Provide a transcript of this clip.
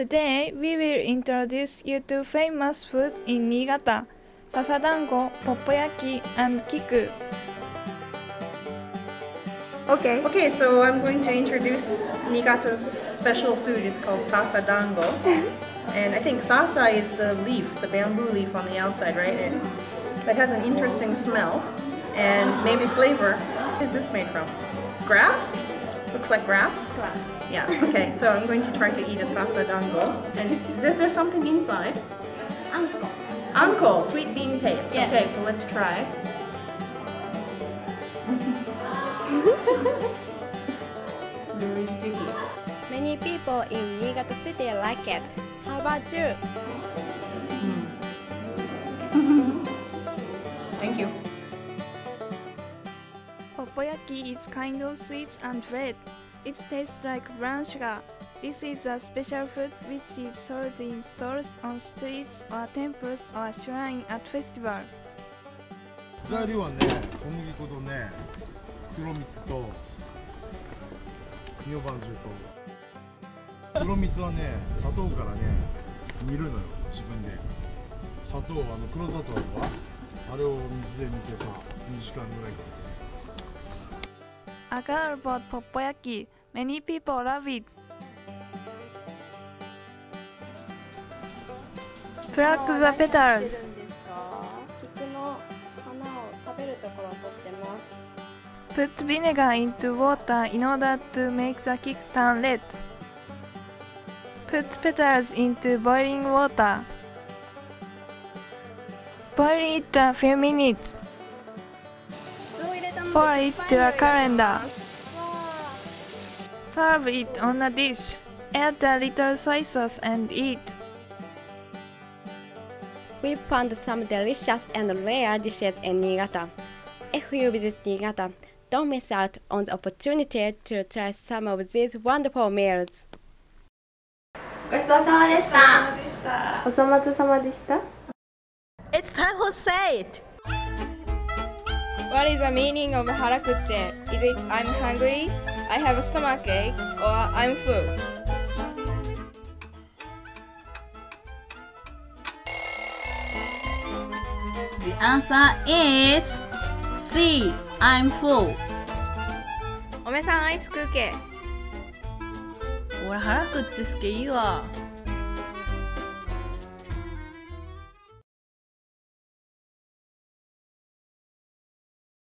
Today, we will introduce you to famous foods in Niigata, sasadango, poppoyaki, and kiku. Okay. Okay, so I'm going to introduce Niigata's special food. It's called sasa dango. and I think sasa is the leaf, the bamboo leaf on the outside, right? It, it has an interesting smell and maybe flavor. What is this made from? Grass? Looks like grass? Grass. Yeah, okay, so I'm going to try to eat a sasa dango. And is there something inside? Anko. Anko, sweet bean paste. Yes. Okay, so let's try. Very sticky. Many people in Niigata City like it. How about you? Poppoyaki is kind of sweet and red. It tastes like brown sugar. This is a special food which is sold in stores on streets or temples or shrine at festival. 材料はね小麦粉とね黒蜜とミョバン重曹黒蜜はね砂糖からね煮るのよ自分で砂糖あの黒砂糖あるわあれを水で煮てさ2時間ぐらいかけて I got about Poppoyaki. Many people love it. Pluck the petals. Put vinegar into water in order to make the kick turn red. Put petals into boiling water. Boil it a few minutes. 酢を入れたの Pour it to a calendar. Serve it on a dish. Add a little soy sauce and eat. We found some delicious and rare dishes in Niigata. If you visit Niigata, don't miss out on the opportunity to try some of these wonderful meals. ごちそうさまでしたお粗末様でした。 It's time for say it What is the meaning of harakuche? Is it I'm hungry, I have a stomach ache, or I'm full? The answer is C I'm full おめさんアイス食うけ俺腹くっちすけいいわ